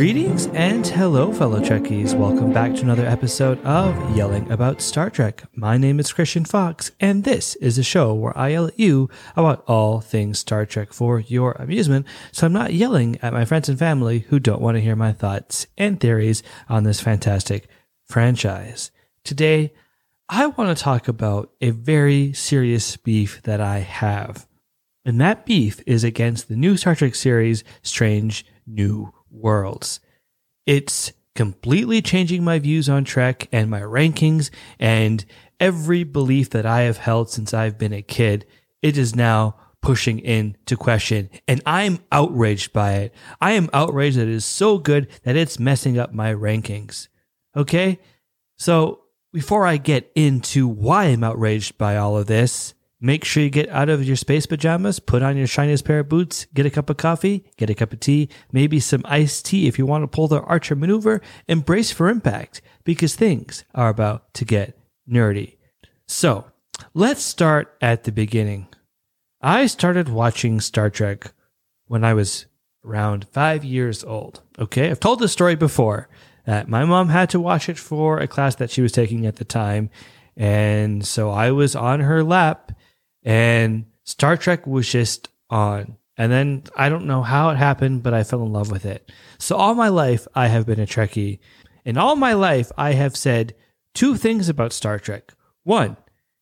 Greetings and hello, fellow Trekkies. Welcome back to another episode of Yelling About Star Trek. My name is Christian Fox, and this is a show where I yell at you about all things Star Trek for your amusement, so I'm not yelling at my friends and family who don't want to hear my thoughts and theories on this fantastic franchise. Today, I want to talk about a very serious beef that I have. And that beef is against the new Star Trek series, Strange New worlds. It's completely changing my views on Trek and my rankings and every belief that I have held since I've been a kid. It is now pushing into question and I'm outraged by it. I am outraged that it is so good that it's messing up my rankings. Okay. So before I get into why I'm outraged by all of this, Make sure you get out of your space pajamas, put on your shiniest pair of boots, get a cup of coffee, get a cup of tea, maybe some iced tea if you want to pull the Archer maneuver, and brace for impact because things are about to get nerdy. So, let's start at the beginning. I started watching Star Trek when I was around five years old. Okay, I've told this story before my mom had to watch it for a class that she was taking at the time. And so I was on her lap and Star Trek was just on. And then I don't know how it happened, but I fell in love with it. So all my life, I have been a Trekkie. In all my life, I have said two things about Star Trek. One,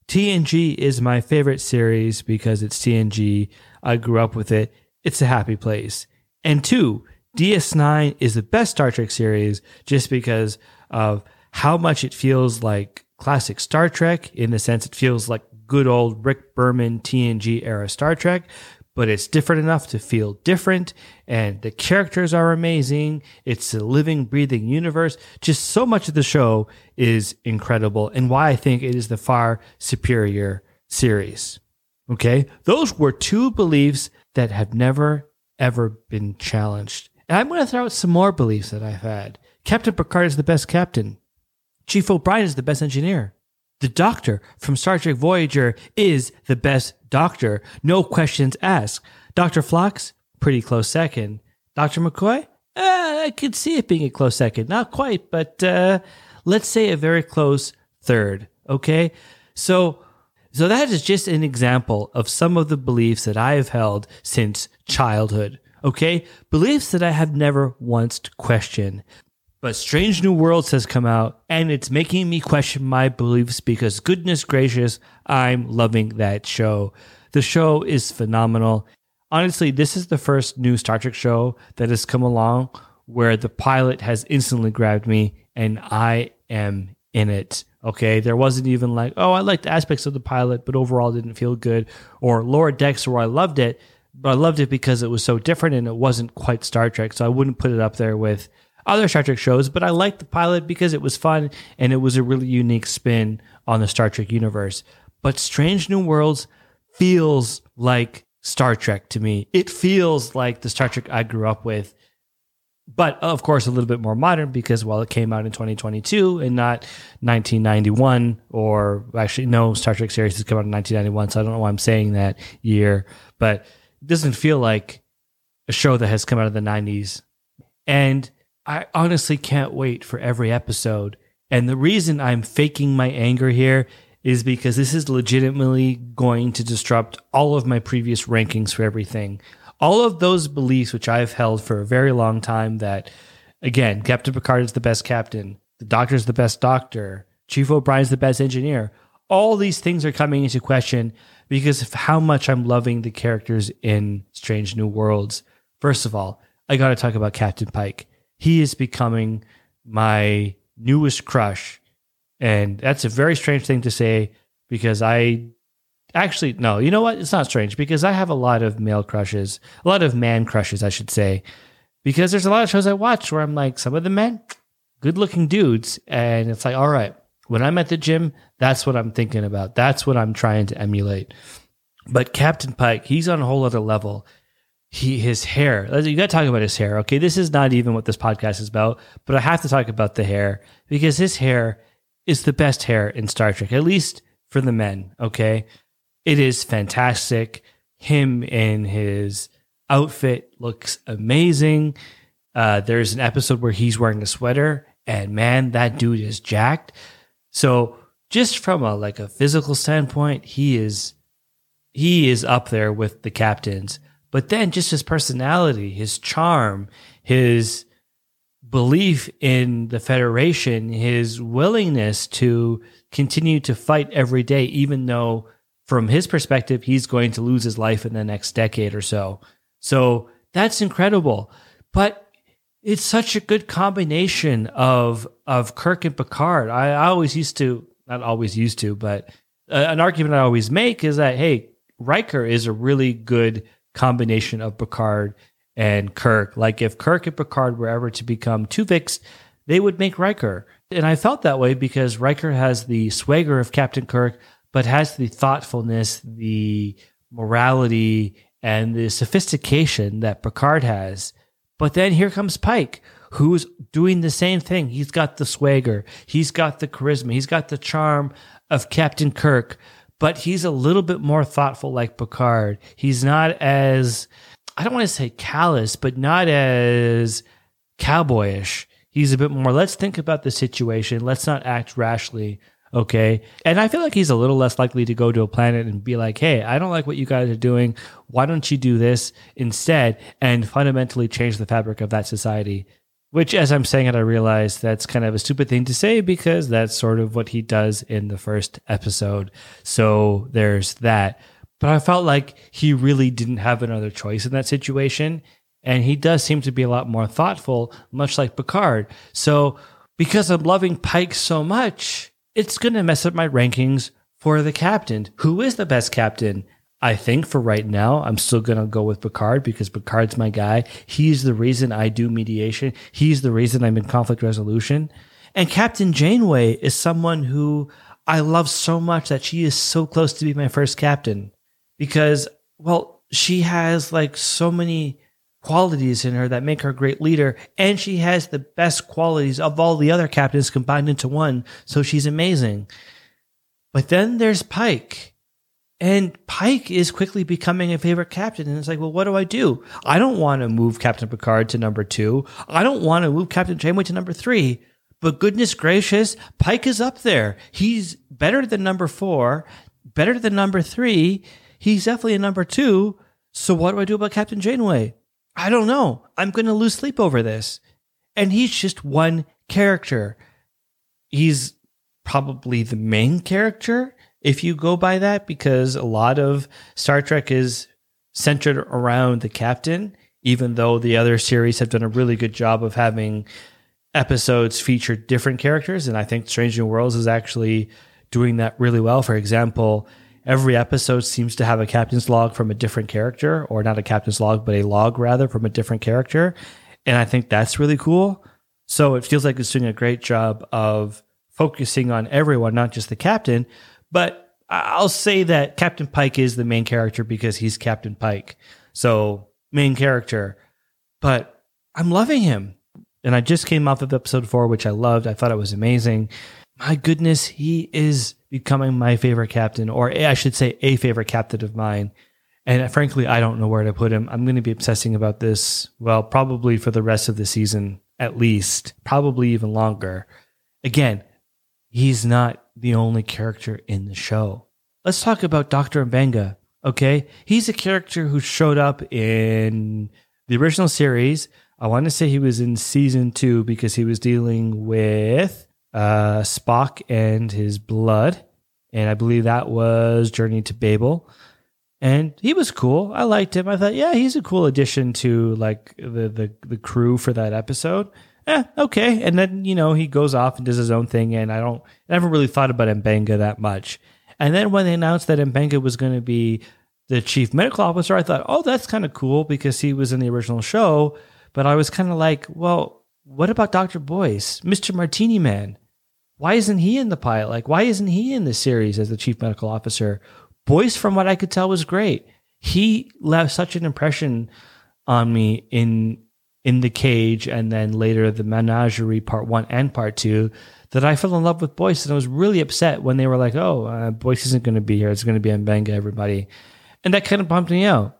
TNG is my favorite series because it's TNG. I grew up with it. It's a happy place. And two, DS9 is the best Star Trek series just because of how much it feels like classic Star Trek in the sense it feels like good old Rick Berman TNG era Star Trek, but it's different enough to feel different. And the characters are amazing. It's a living, breathing universe. Just so much of the show is incredible and why I think it is the far superior series. Okay. Those were two beliefs that have never, ever been challenged. And I'm going to throw out some more beliefs that I've had. Captain Picard is the best captain. Chief O'Brien is the best engineer. The doctor from Star Trek Voyager is the best doctor. No questions asked. Dr. Phlox, pretty close second. Dr. McCoy, uh, I could see it being a close second. Not quite, but uh, let's say a very close third. Okay. So, so that is just an example of some of the beliefs that I have held since childhood. Okay. Beliefs that I have never once questioned. But Strange New Worlds has come out and it's making me question my beliefs because goodness gracious, I'm loving that show. The show is phenomenal. Honestly, this is the first new Star Trek show that has come along where the pilot has instantly grabbed me and I am in it. Okay. There wasn't even like, oh, I liked aspects of the pilot, but overall didn't feel good. Or Lower Decks where I loved it, but I loved it because it was so different and it wasn't quite Star Trek. So I wouldn't put it up there with other Star Trek shows, but I liked the pilot because it was fun and it was a really unique spin on the Star Trek universe. But Strange New Worlds feels like Star Trek to me. It feels like the Star Trek I grew up with. But uh, of course, a little bit more modern because, well, it came out in 2022 and not 1991, or actually, no, Star Trek series has come out in 1991. So I don't know why I'm saying that year, but doesn't feel like a show that has come out of the 90s. And I honestly can't wait for every episode. And the reason I'm faking my anger here is because this is legitimately going to disrupt all of my previous rankings for everything. All of those beliefs, which I've held for a very long time, that again, Captain Picard is the best captain, the Doctor is the best doctor, Chief O'Brien is the best engineer. All these things are coming into question because of how much I'm loving the characters in Strange New Worlds. First of all, I got to talk about Captain Pike he is becoming my newest crush. And that's a very strange thing to say because I actually, no, you know what? It's not strange because I have a lot of male crushes, a lot of man crushes, I should say, because there's a lot of shows I watch where I'm like, some of the men, good looking dudes. And it's like, all right, when I'm at the gym, that's what I'm thinking about. That's what I'm trying to emulate. But Captain Pike, he's on a whole other level he his hair. You got to talk about his hair. Okay, this is not even what this podcast is about, but I have to talk about the hair because his hair is the best hair in Star Trek, at least for the men. Okay, It is fantastic. Him in his outfit looks amazing. Uh, there's an episode where he's wearing a sweater, and man, that dude is jacked. So just from a like a physical standpoint, he is he is up there with the captains. But then just his personality, his charm, his belief in the Federation, his willingness to continue to fight every day, even though from his perspective, he's going to lose his life in the next decade or so. So that's incredible. But it's such a good combination of of Kirk and Picard. I, I always used to, not always used to, but uh, an argument I always make is that hey, Riker is a really good combination of Picard and Kirk. Like if Kirk and Picard were ever to become Tuvix, they would make Riker. And I felt that way because Riker has the swagger of Captain Kirk, but has the thoughtfulness, the morality, and the sophistication that Picard has. But then here comes Pike, who's doing the same thing. He's got the swagger, he's got the charisma, he's got the charm of Captain Kirk, but he's a little bit more thoughtful like Picard. He's not as I don't want to say callous, but not as cowboyish. He's a bit more, let's think about the situation. Let's not act rashly. Okay. And I feel like he's a little less likely to go to a planet and be like, hey, I don't like what you guys are doing. Why don't you do this instead and fundamentally change the fabric of that society? Which, as I'm saying it, I realize that's kind of a stupid thing to say because that's sort of what he does in the first episode. So there's that. But I felt like he really didn't have another choice in that situation. And he does seem to be a lot more thoughtful, much like Picard. So because I'm loving Pike so much, it's going to mess up my rankings for the captain. Who is the best captain? I think for right now, I'm still going to go with Picard because Picard's my guy. He's the reason I do mediation. He's the reason I'm in conflict resolution. And Captain Janeway is someone who I love so much that she is so close to be my first captain because, well, she has like so many qualities in her that make her a great leader. And she has the best qualities of all the other captains combined into one. So she's amazing. But then there's Pike. And Pike is quickly becoming a favorite captain. And it's like, well, what do I do? I don't want to move Captain Picard to number two. I don't want to move Captain Janeway to number three. But goodness gracious, Pike is up there. He's better than number four, better than number three. He's definitely a number two. So what do I do about Captain Janeway? I don't know. I'm going to lose sleep over this. And he's just one character. He's probably the main character if you go by that, because a lot of Star Trek is centered around the captain, even though the other series have done a really good job of having episodes feature different characters. And I think Strange New Worlds is actually doing that really well. For example, every episode seems to have a captain's log from a different character, or not a captain's log, but a log rather from a different character. And I think that's really cool. So it feels like it's doing a great job of focusing on everyone, not just the captain. But I'll say that Captain Pike is the main character because he's Captain Pike. So, main character. But I'm loving him. And I just came off of episode four, which I loved. I thought it was amazing. My goodness, he is becoming my favorite captain, or I should say, a favorite captain of mine. And frankly, I don't know where to put him. I'm going to be obsessing about this, well, probably for the rest of the season, at least, probably even longer. Again, he's not the only character in the show. Let's talk about Dr. Mbenga, okay? He's a character who showed up in the original series. I want to say he was in season two because he was dealing with uh, Spock and his blood. And I believe that was Journey to Babel. And he was cool. I liked him. I thought, yeah, he's a cool addition to like the the, the crew for that episode. Eh, okay. And then, you know, he goes off and does his own thing. And I don't, I never really thought about Mbenga that much. And then when they announced that Mbenga was going to be the chief medical officer, I thought, oh, that's kind of cool because he was in the original show. But I was kind of like, well, what about Dr. Boyce, Mr. Martini Man? Why isn't he in the pilot? Like, why isn't he in the series as the chief medical officer? Boyce, from what I could tell, was great. He left such an impression on me in in the cage and then later the menagerie part one and part two that I fell in love with Boyce, and I was really upset when they were like, "Oh, uh, Boyce isn't going to be here; it's going to be Mbenga, everybody," and that kind of bumped me out.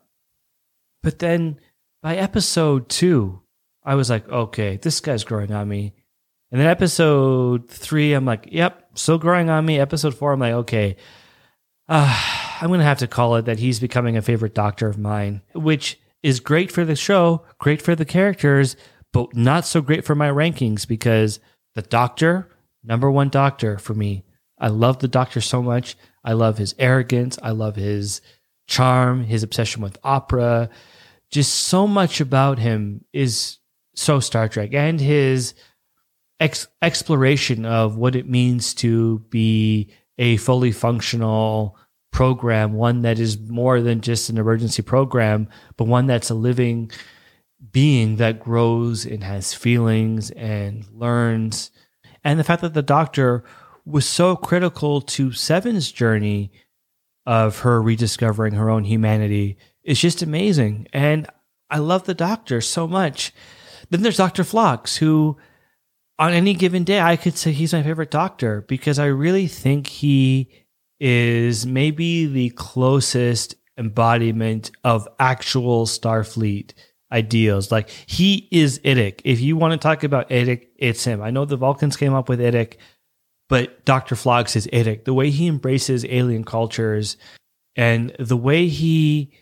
But then by episode two, I was like, "Okay, this guy's growing on me." And then episode three, I'm like, "Yep, still growing on me." Episode four, I'm like, "Okay." Uh, I'm going to have to call it that he's becoming a favorite doctor of mine, which is great for the show, great for the characters, but not so great for my rankings because the doctor, number one doctor for me. I love the doctor so much. I love his arrogance. I love his charm, his obsession with opera. Just so much about him is so Star Trek and his ex- exploration of what it means to be a fully functional program, one that is more than just an emergency program, but one that's a living being that grows and has feelings and learns. And the fact that the doctor was so critical to Seven's journey of her rediscovering her own humanity is just amazing. And I love the doctor so much. Then there's Dr. Phlox, who on any given day, I could say he's my favorite doctor because I really think he is maybe the closest embodiment of actual Starfleet ideals. Like he is IDIC. If you want to talk about IDIC, it's him. I know the Vulcans came up with IDIC, but Dr. Phlox is IDIC. The way he embraces alien cultures and the way he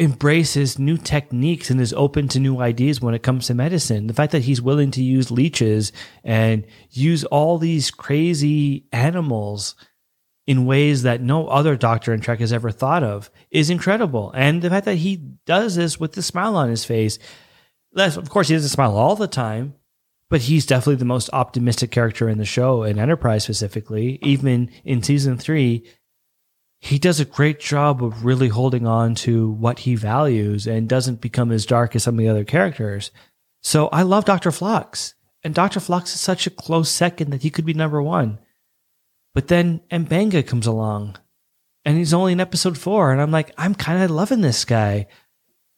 embraces new techniques and is open to new ideas when it comes to medicine. The fact that he's willing to use leeches and use all these crazy animals in ways that no other doctor in Trek has ever thought of is incredible. And the fact that he does this with the smile on his face, of course, he doesn't smile all the time, but he's definitely the most optimistic character in the show, in Enterprise specifically. Even in season three, he does a great job of really holding on to what he values and doesn't become as dark as some of the other characters. So I love Dr. Phlox. And Dr. Phlox is such a close second that he could be number one. But then Mbenga comes along and he's only in episode four. And I'm like, I'm kind of loving this guy.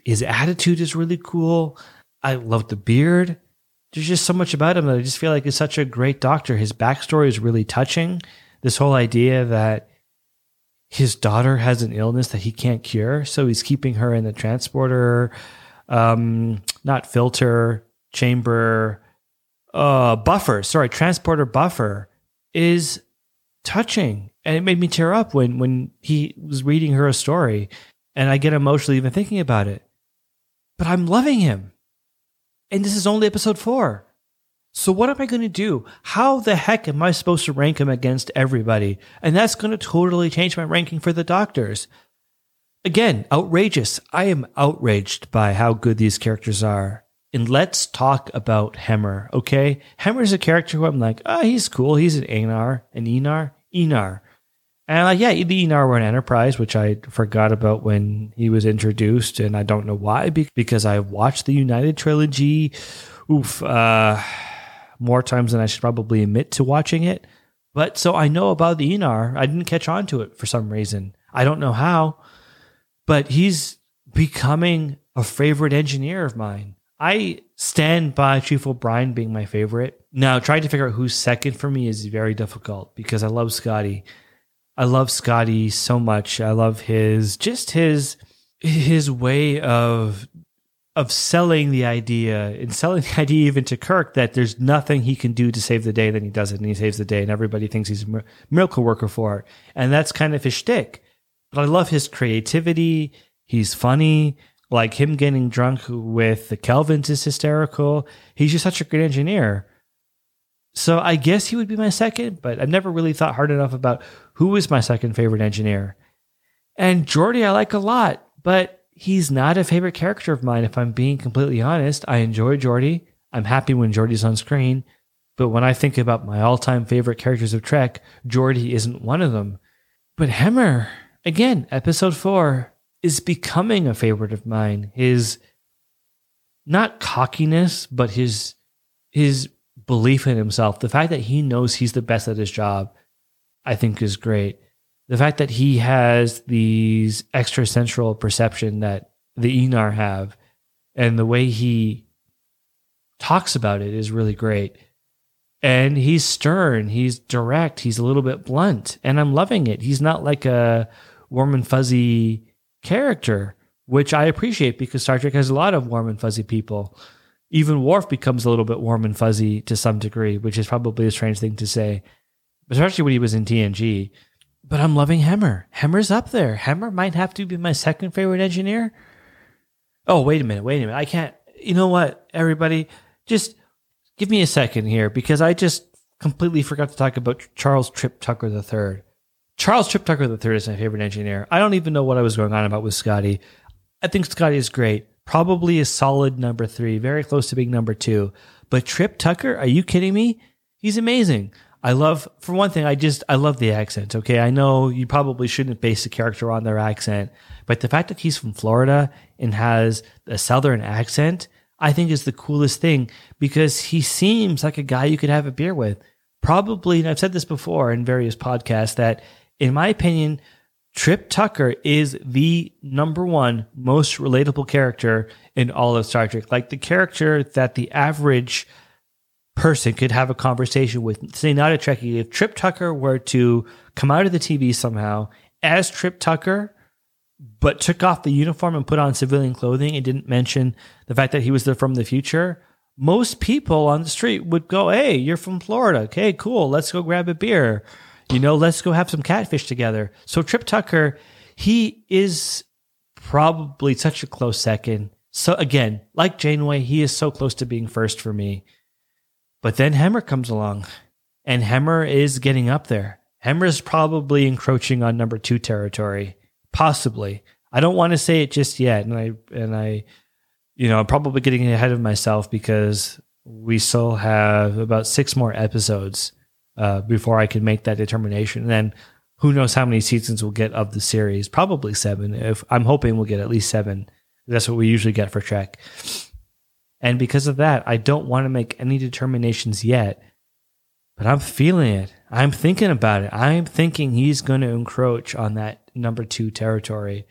His attitude is really cool. I love the beard. There's just so much about him that I just feel like he's such a great doctor. His backstory is really touching. This whole idea that his daughter has an illness that he can't cure. So he's keeping her in the transporter, um, not filter, chamber, uh, buffer, sorry, transporter buffer is touching. And it made me tear up when when he was reading her a story and i get emotional even thinking about it. But i'm loving him. And this is only episode 4 so what am i going to do how the heck am i supposed to rank him against everybody and that's going to totally change my ranking for the doctors again outrageous i am outraged by how good these characters are and let's talk about Hemmer, okay? Hemmer's a character who I'm like, oh, he's cool. He's an Anar, an Aenar, Aenar. And like, yeah, the Aenar were an enterprise, which I forgot about when he was introduced, and I don't know why, because I watched the United trilogy, oof, uh, more times than I should probably admit to watching it. But so I know about the Aenar. I didn't catch on to it for some reason. I don't know how, but he's becoming a favorite engineer of mine. I stand by Chief O'Brien being my favorite. Now, trying to figure out who's second for me is very difficult because I love Scotty. I love Scotty so much. I love his just his his way of of selling the idea and selling the idea even to Kirk that there's nothing he can do to save the day. Then he does it and he saves the day, and everybody thinks he's a miracle worker for it. And that's kind of his shtick. But I love his creativity. He's funny. Like him getting drunk with the Kelvins is hysterical. He's just such a great engineer. So I guess he would be my second, but I've never really thought hard enough about who is my second favorite engineer. And Geordi I like a lot, but he's not a favorite character of mine if I'm being completely honest. I enjoy Geordi. I'm happy when Geordi's on screen. But when I think about my all-time favorite characters of Trek, Geordi isn't one of them. But Hemmer, again, episode 4, is becoming a favorite of mine. His not cockiness, but his his belief in himself. The fact that he knows he's the best at his job, I think is great. The fact that he has these extrasensual perception that the Aenar have and the way he talks about it is really great. and he's stern, he's direct, he's a little bit blunt, and I'm loving it. He's not like a warm and fuzzy character, which I appreciate because Star Trek has a lot of warm and fuzzy people. Even Worf becomes a little bit warm and fuzzy to some degree, which is probably a strange thing to say, especially when he was in TNG. But I'm loving Hemmer. Hemmer's up there. Hemmer might have to be my second favorite engineer. Oh, wait a minute. Wait a minute. I can't. You know what, everybody? Just give me a second here because I just completely forgot to talk about Charles Trip Tucker III. Charles Trip Tucker III is my favorite engineer. I don't even know what I was going on about with Scotty. I think Scotty is great. Probably a solid number three, very close to being number two. But Trip Tucker, are you kidding me? He's amazing. I love, for one thing, I just, I love the accent. Okay. I know you probably shouldn't base a character on their accent, but the fact that he's from Florida and has a Southern accent, I think is the coolest thing because he seems like a guy you could have a beer with. Probably, and I've said this before in various podcasts, that in my opinion, Trip Tucker is the number one most relatable character in all of Star Trek. Like the character that the average person could have a conversation with. Say, not a Trekkie. If Trip Tucker were to come out of the TV somehow as Trip Tucker, but took off the uniform and put on civilian clothing and didn't mention the fact that he was there from the future, most people on the street would go, Hey, you're from Florida. Okay, cool. Let's go grab a beer. You know, let's go have some catfish together. So Trip Tucker, he is probably such a close second. So again, like Janeway, he is so close to being first for me. But then Hemmer comes along, and Hemmer is getting up there. Hemmer is probably encroaching on number two territory, possibly. I don't want to say it just yet, and I and I, you know, I'm probably getting ahead of myself because we still have about six more episodes uh, before I can make that determination. And then who knows how many seasons we'll get of the series? Probably seven. If I'm hoping we'll get at least seven. That's what we usually get for Trek. And because of that, I don't want to make any determinations yet, but I'm feeling it. I'm thinking about it. I'm thinking he's going to encroach on that number two territory.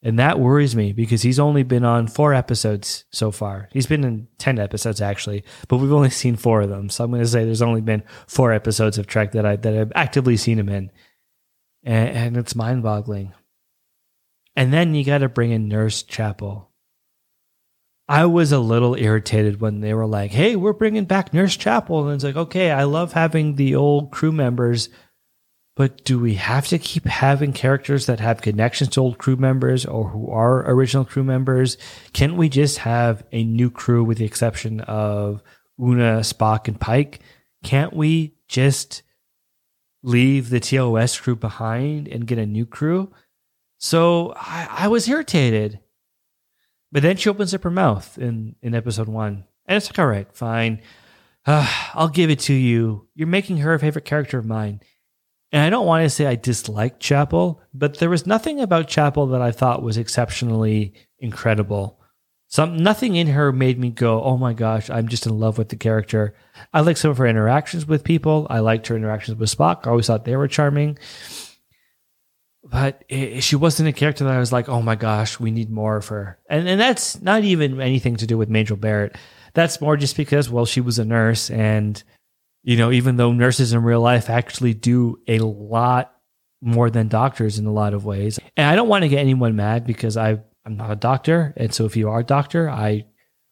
And that worries me because he's only been on four episodes so far. He's been in 10 episodes actually, but we've only seen four of them. So I'm going to say there's only been four episodes of Trek that I that I've actively seen him in. And, and it's mind-boggling. And then you got to bring in Nurse Chapel. I was a little irritated when they were like, "Hey, we're bringing back Nurse Chapel." And it's like, "Okay, I love having the old crew members but do we have to keep having characters that have connections to old crew members or who are original crew members? Can't we just have a new crew with the exception of Una, Spock, and Pike? Can't we just leave the TOS crew behind and get a new crew? So I, I was irritated. But then she opens up her mouth in, in episode one. And it's like, all right, fine. Uh, I'll give it to you. You're making her a favorite character of mine. And I don't want to say I disliked Chapel, but there was nothing about Chapel that I thought was exceptionally incredible. Some nothing in her made me go, "Oh my gosh, I'm just in love with the character." I like some of her interactions with people. I liked her interactions with Spock. I always thought they were charming. But it, she wasn't a character that I was like, "Oh my gosh, we need more of her." And and that's not even anything to do with Majel Barrett. That's more just because well, she was a nurse and you know, even though nurses in real life actually do a lot more than doctors in a lot of ways. And I don't want to get anyone mad because I I'm not a doctor, and so if you are a doctor, I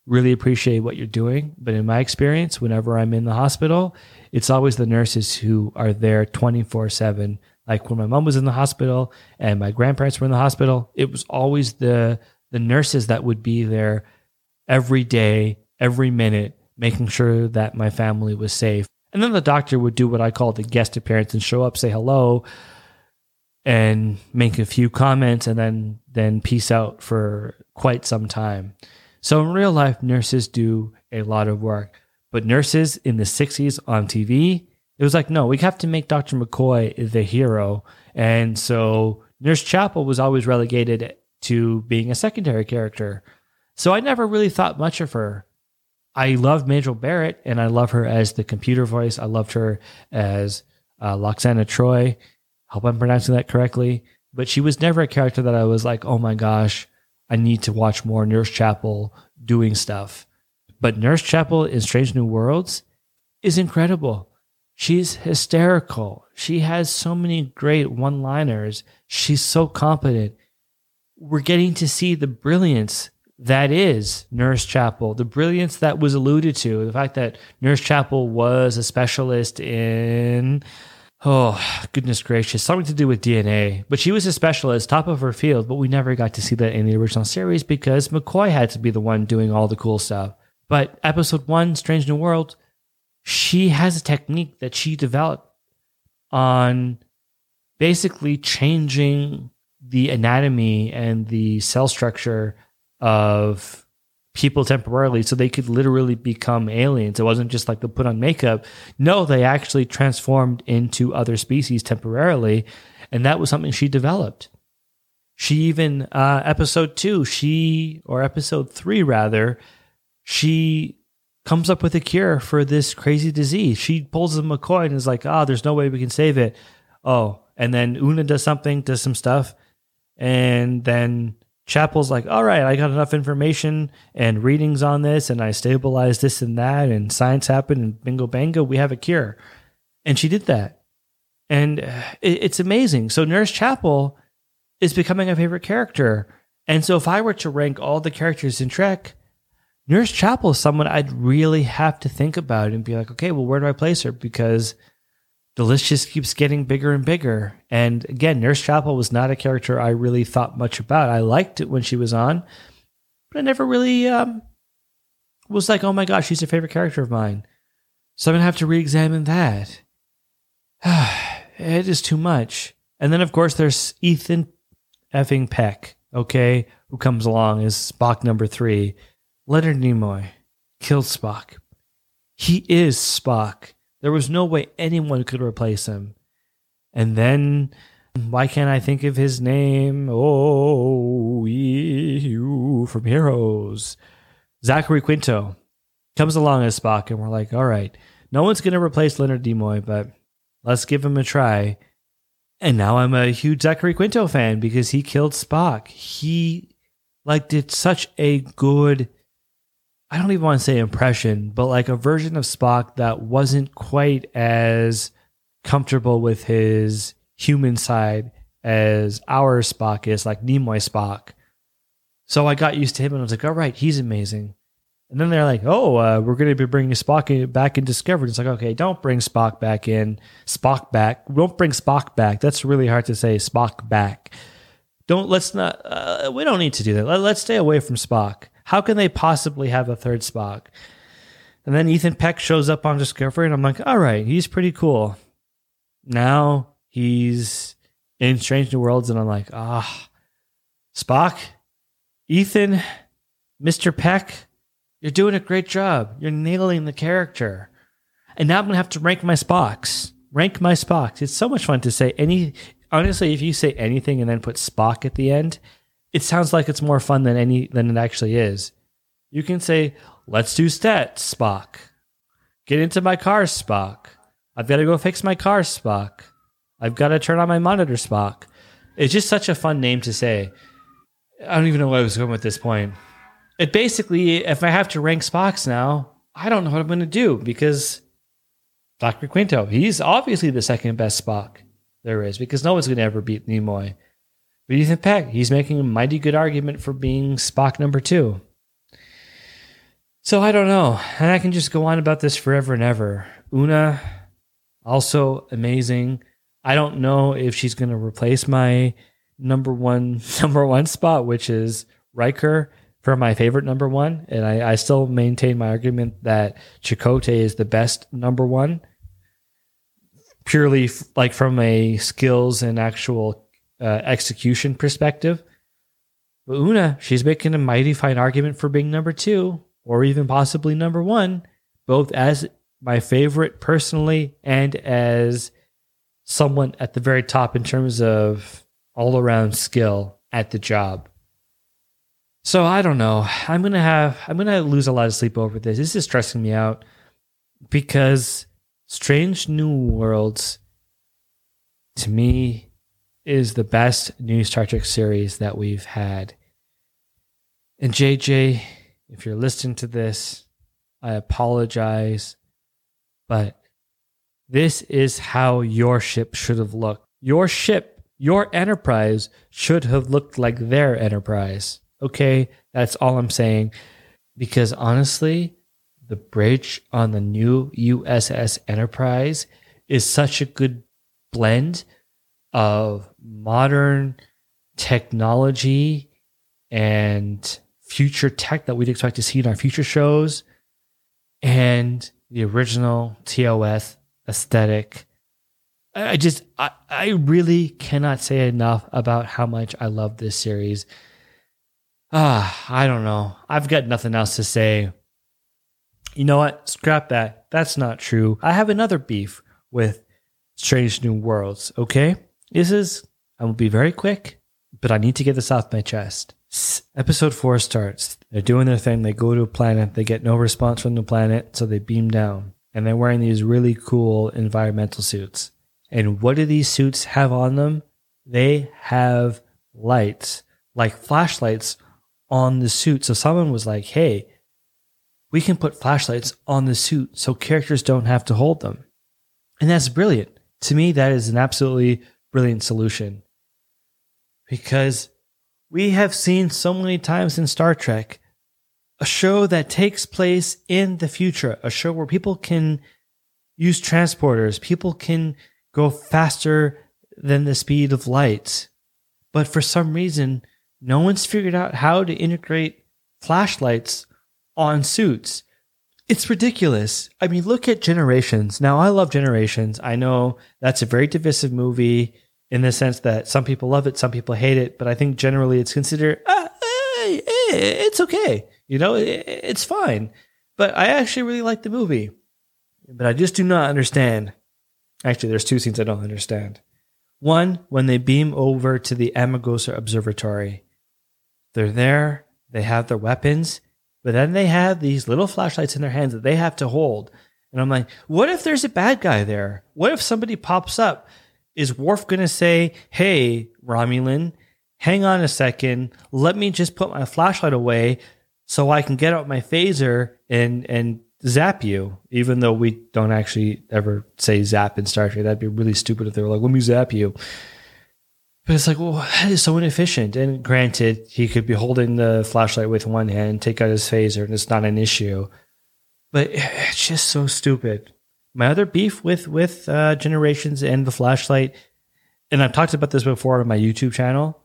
really appreciate what you're doing. But in my experience, whenever I'm in the hospital, it's always the nurses who are there 24 7. Like when my mom was in the hospital and my grandparents were in the hospital, it was always the the nurses that would be there every day, every minute, making sure that my family was safe. And then the doctor would do what I call the guest appearance and show up, say hello, and make a few comments, and then then peace out for quite some time. So in real life, nurses do a lot of work, but nurses in the '60s on TV, it was like, no, we have to make Dr. McCoy the hero, and so Nurse Chapel was always relegated to being a secondary character. So I never really thought much of her. I love Majel Barrett, and I love her as the computer voice. I loved her as uh, Lwaxana Troi. Hope I'm pronouncing that correctly. But she was never a character that I was like, oh my gosh, I need to watch more Nurse Chapel doing stuff. But Nurse Chapel in Strange New Worlds is incredible. She's hysterical. She has so many great one liners. She's so competent. We're getting to see the brilliance that is Nurse Chapel, the brilliance that was alluded to, the fact that Nurse Chapel was a specialist in, oh, goodness gracious, something to do with DNA. But she was a specialist, top of her field, but we never got to see that in the original series because McCoy had to be the one doing all the cool stuff. But episode one, Strange New World, she has a technique that she developed on basically changing the anatomy and the cell structure of people temporarily so they could literally become aliens. It wasn't just like they put on makeup. No, they actually transformed into other species temporarily. And that was something she developed. She even, uh, episode two, she, or episode three rather, she comes up with a cure for this crazy disease. She pulls a McCoy and is like, oh, there's no way we can save it. Oh, and then Una does something, does some stuff. And then Chapel's like, all right, I got enough information and readings on this, and I stabilized this and that, and science happened, and bingo bango, we have a cure. And she did that. And uh, it's amazing. So Nurse Chapel is becoming a favorite character. And so if I were to rank all the characters in Trek, Nurse Chapel is someone I'd really have to think about and be like, okay, well, where do I place her? Because the list just keeps getting bigger and bigger. And again, Nurse Chapel was not a character I really thought much about. I liked it when she was on, but I never really um, was like, oh my gosh, she's a favorite character of mine. So I'm going to have to re examine that. it is too much. And then, of course, there's Ethan effing Peck, okay, who comes along as Spock number three. Leonard Nimoy killed Spock. He is Spock. There was no way anyone could replace him. And then, why can't I think of his name? Oh, you from Heroes. Zachary Quinto comes along as Spock, and we're like, all right, no one's going to replace Leonard Nimoy, but let's give him a try. And now I'm a huge Zachary Quinto fan because he killed Spock. He like did such a good I don't even want to say impression, but like a version of Spock that wasn't quite as comfortable with his human side as our Spock is, like Nimoy Spock. So I got used to him and I was like, all right, he's amazing. And then they're like, oh, uh, we're going to be bringing Spock back in Discovery. It's like, okay, don't bring Spock back in. Spock back. Don't bring Spock back. That's really hard to say. Spock back. Don't, let's not, uh, we don't need to do that. Let, let's stay away from Spock. How can they possibly have a third Spock? And then Ethan Peck shows up on Discovery, and I'm like, all right, he's pretty cool. Now he's in Strange New Worlds, and I'm like, ah, Spock, Ethan, Mr. Peck, you're doing a great job. You're nailing the character. And now I'm going to have to rank my Spocks. Rank my Spocks. It's so much fun to say any. Honestly, if you say anything and then put Spock at the end, it sounds like it's more fun than any than it actually is. You can say, "Let's do stats, Spock." Get into my car, Spock. I've got to go fix my car, Spock. I've got to turn on my monitor, Spock. It's just such a fun name to say. I don't even know where I was going with this point. It basically, if I have to rank Spocks now, I don't know what I'm going to do because Dr. Quinto, he's obviously the second best Spock there is because no one's going to ever beat Nimoy. But Ethan Peck, he's making a mighty good argument for being Spock number two. So I don't know. And I can just go on about this forever and ever. Una, also amazing. I don't know if she's going to replace my number one number one spot, which is Riker for my favorite number one. And I, I still maintain my argument that Chakotay is the best number one, purely f- like from a skills and actual uh, execution perspective. But Una, she's making a mighty fine argument for being number two, or even possibly number one, both as my favorite personally and as someone at the very top in terms of all around skill at the job. So I don't know. I'm gonna have I'm gonna lose a lot of sleep over this. This is stressing me out because Strange New Worlds to me is the best new Star Trek series that we've had. And JJ, if you're listening to this, I apologize but this is how your ship should have looked. Your ship, your enterprise should have looked like their enterprise. Okay, that's all I'm saying. Because honestly, the bridge on the new USS Enterprise is such a good blend of modern technology and future tech that we'd expect to see in our future shows and the original TOS aesthetic. I just, I, I really cannot say enough about how much I love this series. Ah, I don't know. I've got nothing else to say. You know what? Scrap that. That's not true. I have another beef with Strange New Worlds, okay? This is, I will be very quick, but I need to get this off my chest. Episode four starts. They're doing their thing. They go to a planet. They get no response from the planet, so they beam down. And they're wearing these really cool environmental suits. And what do these suits have on them? They have lights, like flashlights on the suit. So someone was like, hey, we can put flashlights on the suit so characters don't have to hold them. And that's brilliant. To me, that is an absolutely brilliant solution. Because we have seen so many times in Star Trek a show that takes place in the future, a show where people can use transporters, people can go faster than the speed of light. But for some reason, no one's figured out how to integrate flashlights on suits. It's ridiculous. I mean, look at Generations. Now, I love Generations. I know that's a very divisive movie in the sense that some people love it, some people hate it, but I think generally it's considered uh, eh, it's okay. You know, it's fine. But I actually really like the movie. But I just do not understand. Actually, there's two scenes I don't understand. One, when they beam over to the Amargosa Observatory, they're there, they have their weapons, but then they have these little flashlights in their hands that they have to hold. And I'm like, what if there's a bad guy there? What if somebody pops up? Is Worf going to say, hey, Romulan, hang on a second. Let me just put my flashlight away so I can get out my phaser and, and zap you, even though we don't actually ever say zap in Star Trek. That'd be really stupid if they were like, let me zap you. But it's like, well, that is so inefficient. And granted, he could be holding the flashlight with one hand, take out his phaser, and it's not an issue. But it's just so stupid. My other beef with with uh, Generations and the flashlight, and I've talked about this before on my YouTube channel.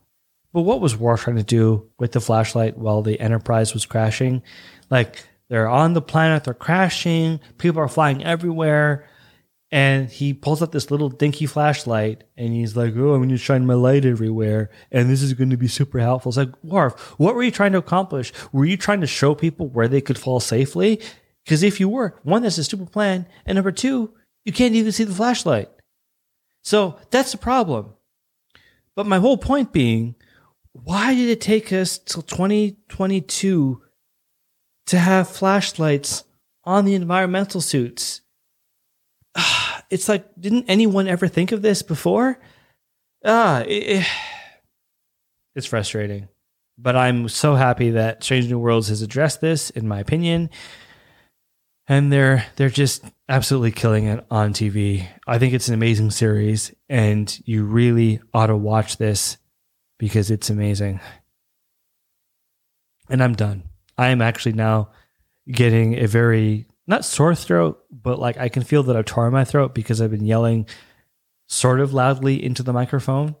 But what was Worf trying to do with the flashlight while the Enterprise was crashing? Like they're on the planet, they're crashing, people are flying everywhere and he pulls out this little dinky flashlight and he's like, Oh, I'm going to shine my light everywhere. And this is going to be super helpful. It's like, Worf, what were you trying to accomplish? Were you trying to show people where they could fall safely? Because if you were, one, that's a stupid plan. And number two, you can't even see the flashlight. So that's the problem. But my whole point being, why did it take us till 2022 to have flashlights on the environmental suits? it's like, didn't anyone ever think of this before? Ah, it, it's frustrating. But I'm so happy that Strange New Worlds has addressed this, in my opinion. And they're they're just absolutely killing it on TV. I think it's an amazing series, and you really ought to watch this because it's amazing. And I'm done. I am actually now getting a very not sore throat, but like I can feel that I've torn my throat because I've been yelling sort of loudly into the microphone.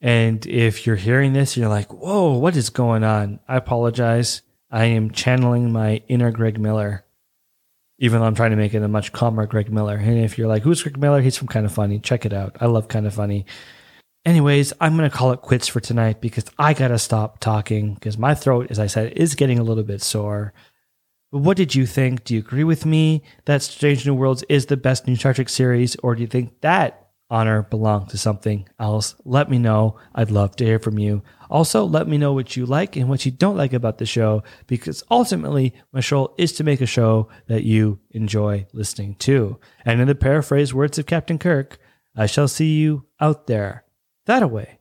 And if you're hearing this, you're like, whoa, what is going on? I apologize. I am channeling my inner Greg Miller, even though I'm trying to make it a much calmer Greg Miller. And if you're like, who's Greg Miller? He's from Kind of Funny. Check it out. I love Kind of Funny. Anyways, I'm going to call it quits for tonight because I got to stop talking because my throat, as I said, is getting a little bit sore. But what did you think? Do you agree with me that Strange New Worlds is the best new Star Trek series, or do you think that honor belong to something else? Let me know. I'd love to hear from you. Also, let me know what you like and what you don't like about the show, because ultimately, my goal is to make a show that you enjoy listening to. And in the paraphrase words of Captain Kirk, I shall see you out there. That away.